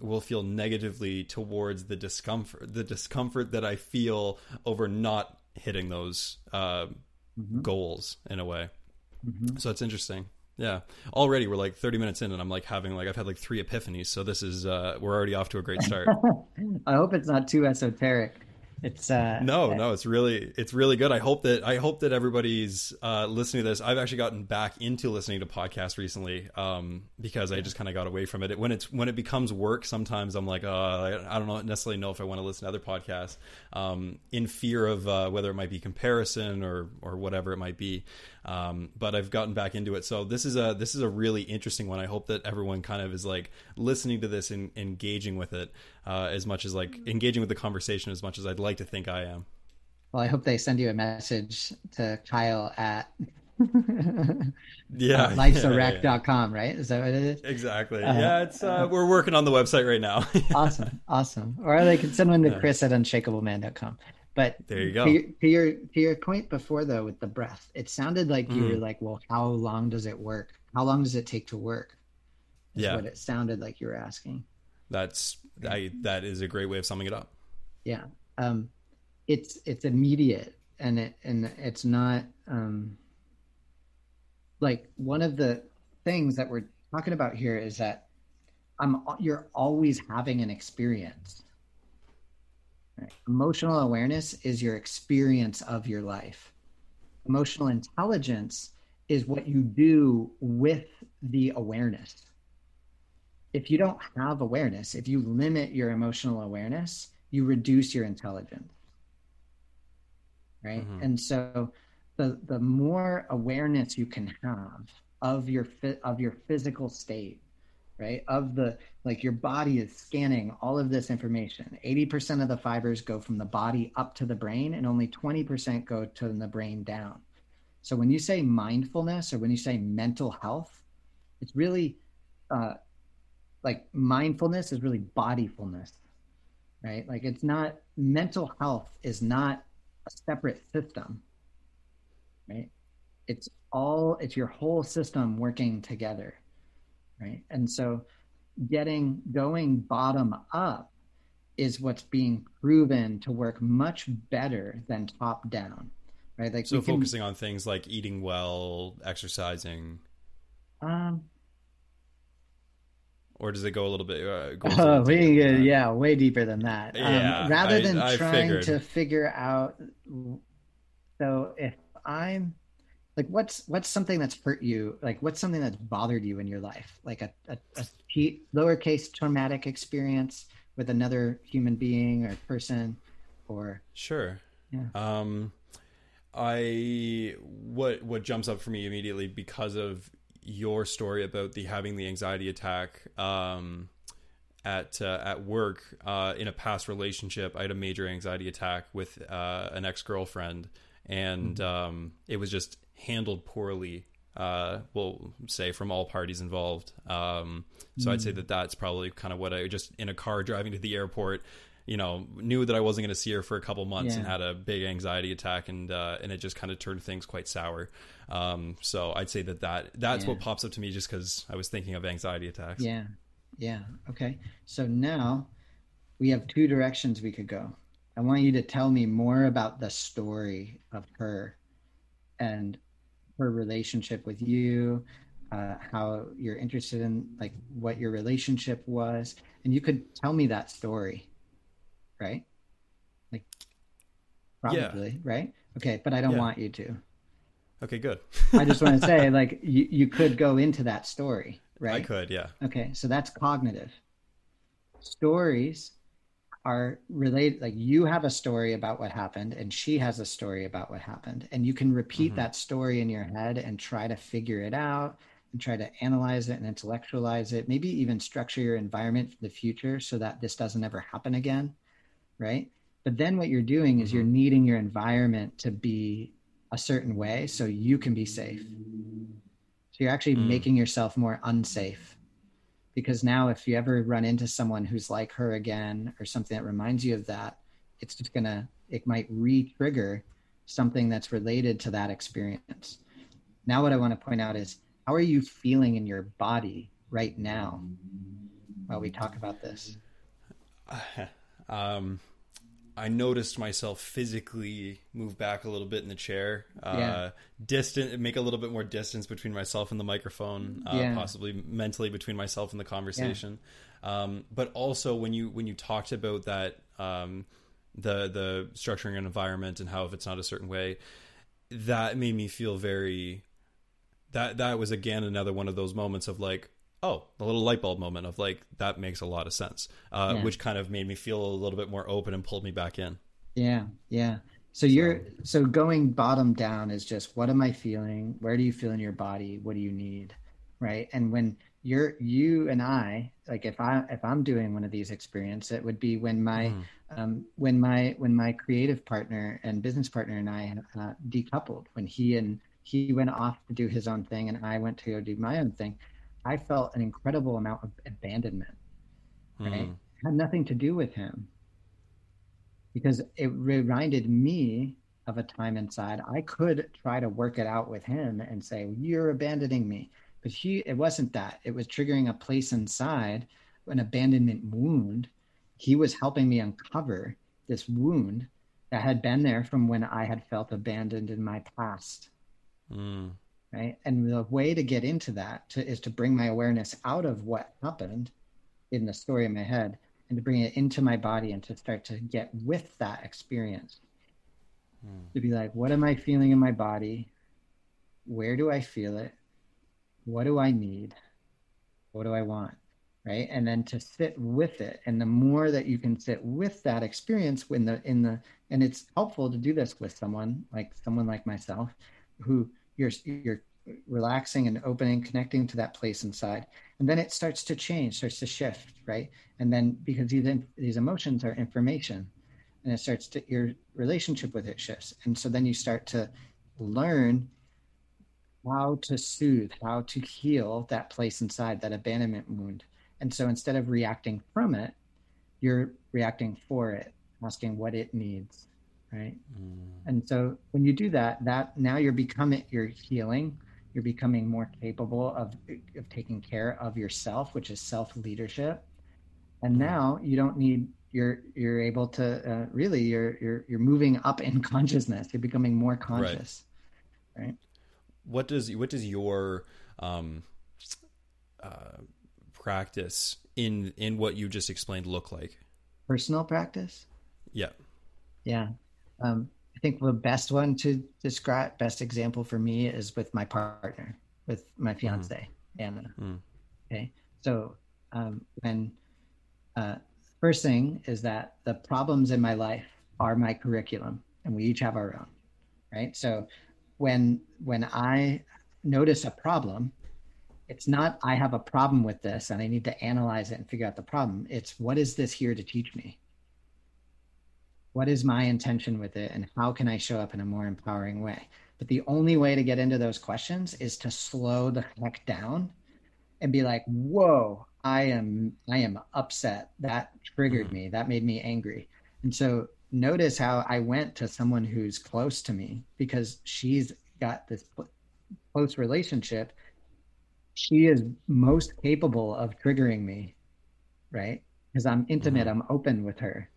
will feel negatively towards the discomfort, the discomfort that I feel over not hitting those uh, goals in a way. So it's interesting. Yeah. Already we're like 30 minutes in and I'm like having like I've had like three epiphanies. So this is uh we're already off to a great start. [laughs] I hope it's not too esoteric. It's uh no, no, it's really it's really good. I hope that I hope that everybody's uh listening to this. I've actually gotten back into listening to podcasts recently um because I just kind of got away from it. When it's when it becomes work, sometimes I'm like, uh I, I don't know necessarily know if I want to listen to other podcasts um in fear of uh whether it might be comparison or or whatever it might be. Um, but I've gotten back into it. So this is a this is a really interesting one. I hope that everyone kind of is like listening to this and engaging with it uh, as much as like engaging with the conversation as much as I'd like to think I am. well, I hope they send you a message to Kyle at Yeah, [laughs] uh, lifesawreck.com, right? Is that what it is? exactly. Uh, yeah, it's uh, we're working on the website right now. [laughs] awesome, awesome. Or they can send one to Chris at unshakableman.com. But There you go. To your, to your to your point before though with the breath, it sounded like you Mm. were like, well, how long does it work? How long does it take to work? Is Yeah. what it sounded like you were asking. That's I, that is a great way of summing it up. Yeah. Um, it's it's immediate and it and it's not um like one of the things that we're talking about here is that I'm you're always having an experience. Right? Emotional awareness is your experience of your life. Emotional intelligence is what you do with the awareness. If you don't have awareness, if you limit your emotional awareness, you reduce your intelligence. Right? Mhm. And so the the more awareness you can have of your of your physical state, right? Of the like your body is scanning all of this information. 80% of the fibers go from the body up to the brain and only 20% go to the brain down. So when you say mindfulness or when you say mental health, it's really uh, like mindfulness is really bodyfulness, right? Like it's not mental health is not a separate system, right? It's all it's your whole system working together, right? And so getting going bottom up is what's being proven to work much better than top down, right? Like So can- focusing on things like eating well, exercising, um, or does it go a little bit? Uh, [laughs] Oh, we deeper can get, yeah, way deeper than that. Yeah, um, rather I- than I trying figured. to figure out, so if I'm like, what's what's something that's hurt you? Like, what's something that's bothered you in your life? Like a, a, a t- lowercase traumatic experience with another human being or person, or Sure. Yeah. Um, I what what jumps up for me immediately because of your story about the having the anxiety attack um, at uh, at work uh, in a past relationship. I had a major anxiety attack with uh, an ex girlfriend, and um, it was just handled poorly. Uh, we'll say from all parties involved. Um, so I'd say that that's probably kind of what I just in a car driving to the airport you know, knew that I wasn't going to see her for a couple months and had a big anxiety attack, and uh, and it just kind of turned things quite sour. Um, so I'd say that that that's what pops up to me just because I was thinking of anxiety attacks. yeah, yeah, okay. So now we have two directions we could go. I want you to tell me more about the story of her and her relationship with you, uh, how you're interested in like what your relationship was, and you could tell me that story, right? Like Yeah. probably, right? Okay, but I don't Yeah. want you to. Okay, good. I just want to say, like, [laughs] you, you could go into that story, right? I could, yeah. Okay, so that's cognitive. Stories are related, like, you have a story about what happened, and she has a story about what happened. And you can repeat mm-hmm. that story in your head and try to figure it out and try to analyze it and intellectualize it, maybe even structure your environment for the future so that this doesn't ever happen again, right? But then what you're doing is you're mm-hmm. needing your environment to be a certain way so you can be safe. So you're actually mm. making yourself more unsafe. Because now, if you ever run into someone who's like her again or something that reminds you of that, it's just gonna, it might re trigger something that's related to that experience. Now, what I want to point out is how are you feeling in your body right now while we talk about this? [laughs] Um, I noticed myself physically move back a little bit in the chair, uh, Yeah. distant, make a little bit more distance between myself and the microphone, uh, Yeah. possibly mentally between myself and the conversation. Um, but also when you when you talked about that, um, the the structuring an environment and how if it's not a certain way, that made me feel very. That that was again another one of those moments of like, oh, the little light bulb moment of like that makes a lot of sense, uh, Yeah. which kind of made me feel a little bit more open and pulled me back in. Yeah, yeah. So you're so going bottom down is just what am I feeling? Where do you feel in your body? What do you need? Right? And when you're you and I, like if I if I'm doing one of these experiences, it would be when my um when my when my creative partner and business partner and I uh, decoupled, when he and he went off to do his own thing and I went to go do my own thing, I felt an incredible amount of abandonment. Right? Had nothing to do with him because it reminded me of a time inside I could try to work it out with him and say you're abandoning me but he it wasn't that it was triggering a place inside an abandonment wound he was helping me uncover this wound that had been there from when I had felt abandoned in my past Mm. Right? And the way to get into that to, is to bring my awareness out of what happened in the story in my head and to bring it into my body and to start to get with that experience. Hmm. To be like what am i feeling in my body? Where do i feel it? What do i need? What do i want? Right? And then to sit with it. And the more that you can sit with that experience when the in the and it's helpful to do this with someone like someone like myself who you're you're relaxing and opening connecting to that place inside. And then it starts to change starts to shift right? And then because these these emotions are information and it starts to your relationship with it shifts. And so then you start to learn how to soothe how to heal that place inside that abandonment wound. And so instead of reacting from it you're reacting for it asking what it needs right? And so when you do that that now you're becoming you're healing you're becoming more capable of of taking care of yourself which is self leadership and now you don't need you're you're able to uh, really you're you're you're moving up in [laughs] consciousness. You're becoming more conscious right, What does what does your um, uh, practice in in what you just explained look like? personal practice? Yeah. yeah um, i think the best one to describe best example for me is with my partner with my fiance anna. Okay? So um, when uh, first thing is that the problems in my life are my curriculum and we each have our own right? So when when i notice a problem it's not i have a problem with this and i need to analyze it and figure out the problem. It's what is this here to teach me what is my intention with it and how can i show up in a more empowering way? But the only way to get into those questions is to slow the heck down and be like whoa i am i am upset. That triggered me. That made me angry. And so notice how i went to someone who's close to me because she's got this close relationship. She is most capable of triggering me right? Because i'm intimate mm-hmm. i'm open with her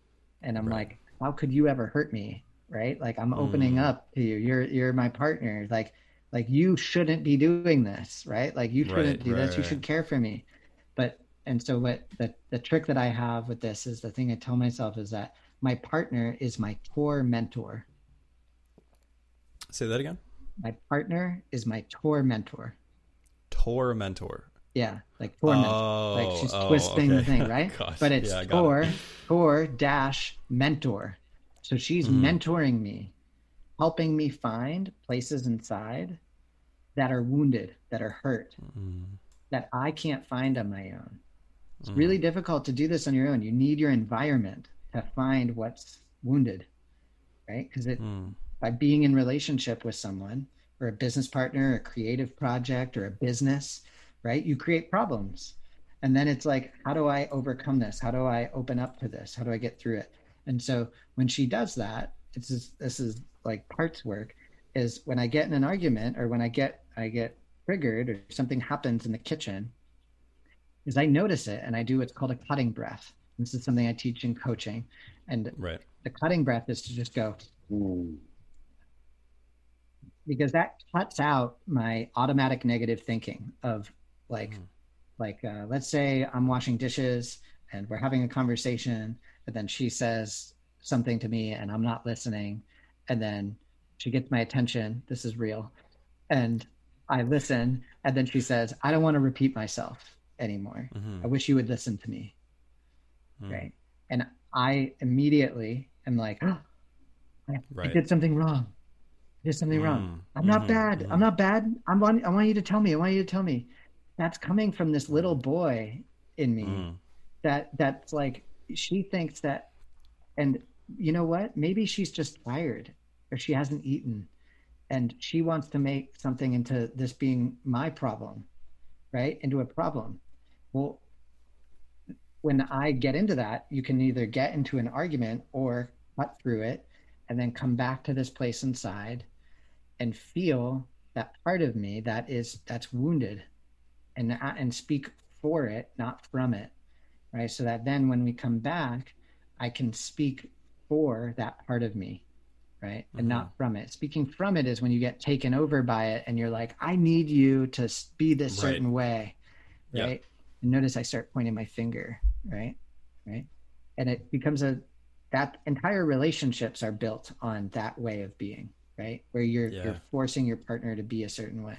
and i'm like how could you ever hurt me right? Like i'm opening mm. up to you. You're you're my partner. Like like you shouldn't be doing this right? Like you shouldn't Right, do this. Right, you should care for me. But and so what the the trick that i have with this is the thing i tell myself is that my partner is my core mentor. Say that again. My partner is my tormentor. Tormentor. Yeah, like torment. Oh, like she's oh, twisting okay. the thing, [laughs] right? Gosh, but it's yeah, tor, it. tor dash mentor. So she's Mm. mentoring me, helping me find places inside that are wounded, that are hurt, Mm. that I can't find on my own. It's Mm. really difficult to do this on your own. You need your environment to find what's wounded, right? Because it Mm. by being in relationship with someone or a business partner, a creative project or a business, right? You create problems. And then it's like, how do I overcome this? How do I open up to this? How do I get through it? And so when she does that, it's just, this is like parts work is when I get in an argument or when I get I get triggered or something happens in the kitchen, is I notice it and I do what's called a cutting breath. This is something I teach in coaching. And Right. the cutting breath is to just go because that cuts out my automatic negative thinking of like like uh, let's say i'm washing dishes and we're having a conversation and then she says something to me and i'm not listening and then she gets my attention this is real and i listen and then she says i don't want to repeat myself anymore. I wish you would listen to me. Right. And i immediately am like oh, I, I did something wrong. I did something wrong. Mm, i'm not mhm, bad. I'm not bad. I want i want you to tell me. I want you to tell me that's coming from this little boy in me Mm. that that's like she thinks that and you know what? Maybe she's just tired or she hasn't eaten and she wants to make something into this being my problem right? Into a problem. Well when i get into that you can either get into an argument or cut through it and then come back to this place inside and feel that part of me that is that's wounded and uh, and speak for it not from it right? So that then when we come back i can speak for that part of me right? And mm-hmm. not from it. Speaking from it is when you get taken over by it and you're like i need you to be this Right. certain way right? And notice i start pointing my finger right? Right? And it becomes a that entire relationships are built on that way of being right? Where you're Yeah. you're forcing your partner to be a certain way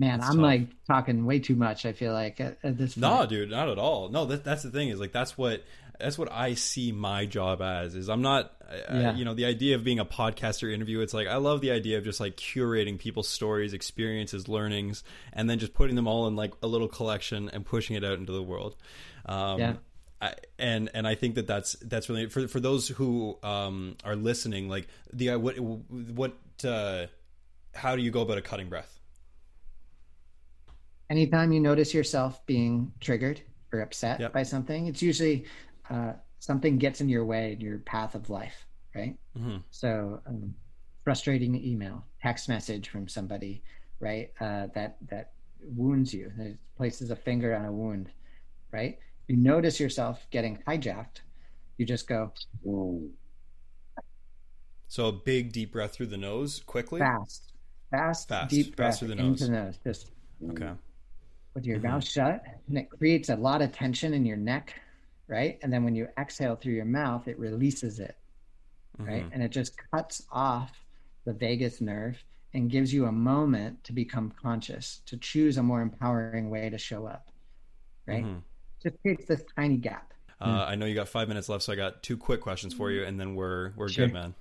man That's i'm tough. like talking way too much i feel like at, at this No, point. dude, not at all. No, that, that's the thing is like that's what that's what I see my job as. Is I'm not, Yeah. you know, the idea of being a podcaster interview. It's like I love the idea of just like curating people's stories, experiences, learnings, and then just putting them all in like a little collection and pushing it out into the world. Um, Yeah. I, and and I think that that's that's really for for those who um, are listening. Like the what what uh, how do you go about a cutting breath? Anytime you notice yourself being triggered or upset Yep. by something, it's usually uh, something gets in your way in your path of life, right? Mhm. So, um, frustrating email, text message from somebody, right? Uh, that that wounds you, that places a finger on a wound, right? You notice yourself getting hijacked, you just go So a big deep breath through the nose quickly. fast, fast, Fast, deep fast breath through the into nose. the nose, just Okay. With your mm-hmm. mouth shut and it creates a lot of tension in your neck right? And then when you exhale through your mouth it releases it right? Mm-hmm. And it just cuts off the vagus nerve and gives you a moment to become conscious to choose a more empowering way to show up right? Mm-hmm. Just creates this tiny gap. Uh, I know you got five minutes left, so I got two quick questions for you, and then we're we're Sure. good, man.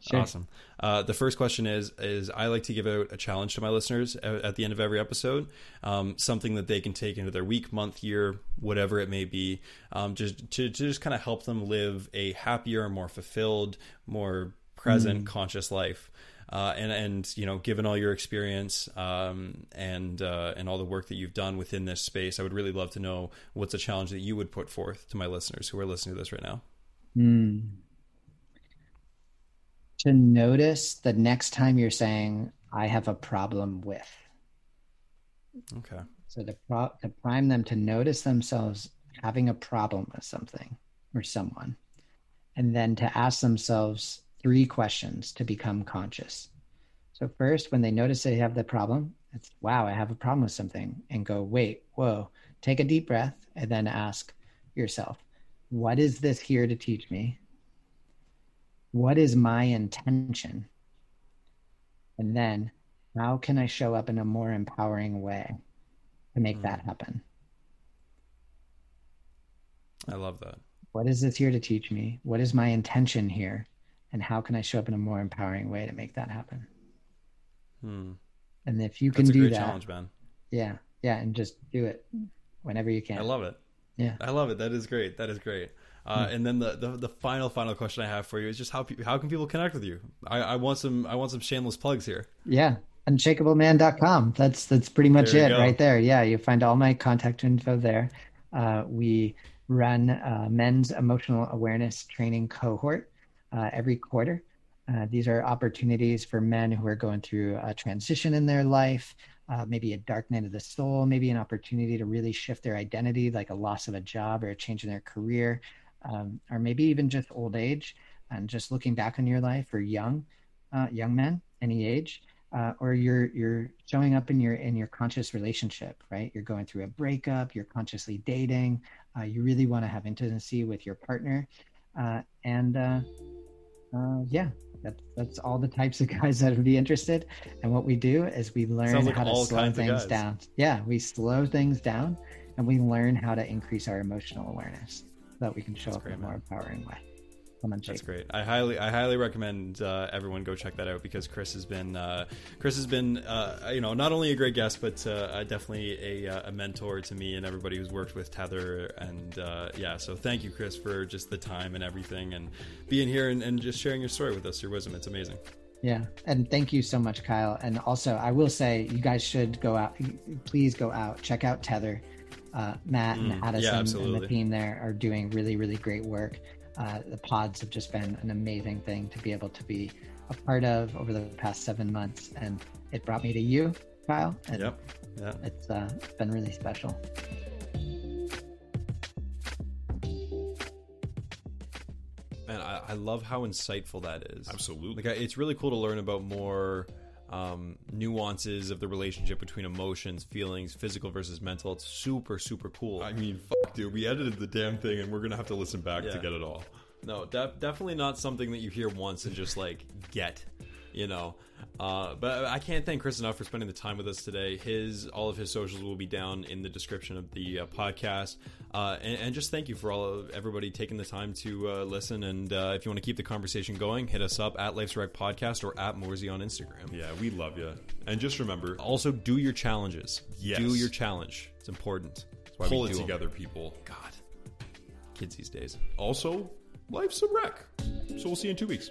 Sure. Awesome. Uh, the first question is is I like to give out a challenge to my listeners at, at the end of every episode, um, something that they can take into their week, month, year, whatever it may be, um, just to, to just kind of help them live a happier, more fulfilled, more present, conscious life. Uh, and and you know, given all your experience um, and uh, and all the work that you've done within this space, I would really love to know what's a challenge that you would put forth to my listeners who are listening to this right now. To notice the next time you're saying i have a problem with Okay. So to, pro- to prime them to notice themselves having a problem with something or someone, and then to ask themselves three questions to become conscious. So first, when they notice they have the problem, it's wow, I have a problem with something, and go wait, whoa, take a deep breath, and then ask yourself, what is this here to teach me? What is my intention? And then how can I show up in a more empowering way to make that happen? I love that. What is this here to teach me? What is my intention here? And how can I show up in a more empowering way to make that happen? Hmm. And if you can That's a do that, challenge, man. yeah, yeah, and just do it whenever you can. I love it. Yeah. I love it. That is great. That is great. Uh, Hmm. And then the, the the final final question I have for you is just how pe- how can people connect with you? I, I want some I want some shameless plugs here. Yeah. Unshakableman.com. That's that's pretty much it go. right there. Yeah, you find all my contact info there. Uh, we run uh, men's emotional awareness training cohort uh, every quarter. Uh, these are opportunities for men who are going through a transition in their life, uh, maybe a dark night of the soul, maybe an opportunity to really shift their identity, like a loss of a job or a change in their career, um, or maybe even just old age and just looking back on your life or young, uh, young men, any age uh, or you're you're showing up in your in your conscious relationship right? You're going through a breakup you're consciously dating uh, you really want to have intimacy with your partner uh, and uh, uh, yeah that's that's all the types of [laughs] guys that would be interested. And what we do is we learn like how to slow things down. Yeah we slow things down and we learn how to increase our emotional awareness that we can show up in a more empowering way That's great. I highly, I highly recommend uh, everyone go check that out because Chris has been, uh, Chris has been, uh, you know, not only a great guest, but uh, definitely a, uh, a mentor to me and everybody who's worked with Tethr. And uh, yeah, so thank you, Chris, for just the time and everything, and being here and, and just sharing your story with us, your wisdom. It's amazing. Yeah, and thank you so much, Kyle. And also, I will say, you guys should go out. Please go out, check out Tethr. Uh, Matt Mm, and yeah, Addison and the team there are doing really, really great work. Uh, the pods have just been an amazing thing to be able to be a part of over the past seven months, and it brought me to you, Kyle. And Yep. Yeah. it's uh, it's been really special. Man, I, I love how insightful that is. Absolutely. Like, I, it's really cool to learn about more um, nuances of the relationship between emotions, feelings, physical versus mental. It's super, super cool. I mean, fuck, dude. We edited the damn thing, and we're gonna have to listen back to get it all. No, def- definitely not something that you hear once and just like get, you know. Uh, but I can't thank Chris enough for spending the time with us today. His all of his socials will be down in the description of the uh, podcast, uh, and, and just thank you for all of everybody taking the time to uh, listen. And uh, if you want to keep the conversation going, hit us up at Life's Rec Podcast or at Morsey on Instagram. Yeah, we love you. And just remember, Also, do your challenges. Yes. Do your challenge. It's important. That's why pull we it together, people. God, kids these days. Also, life's a wreck. So we'll see you in two weeks.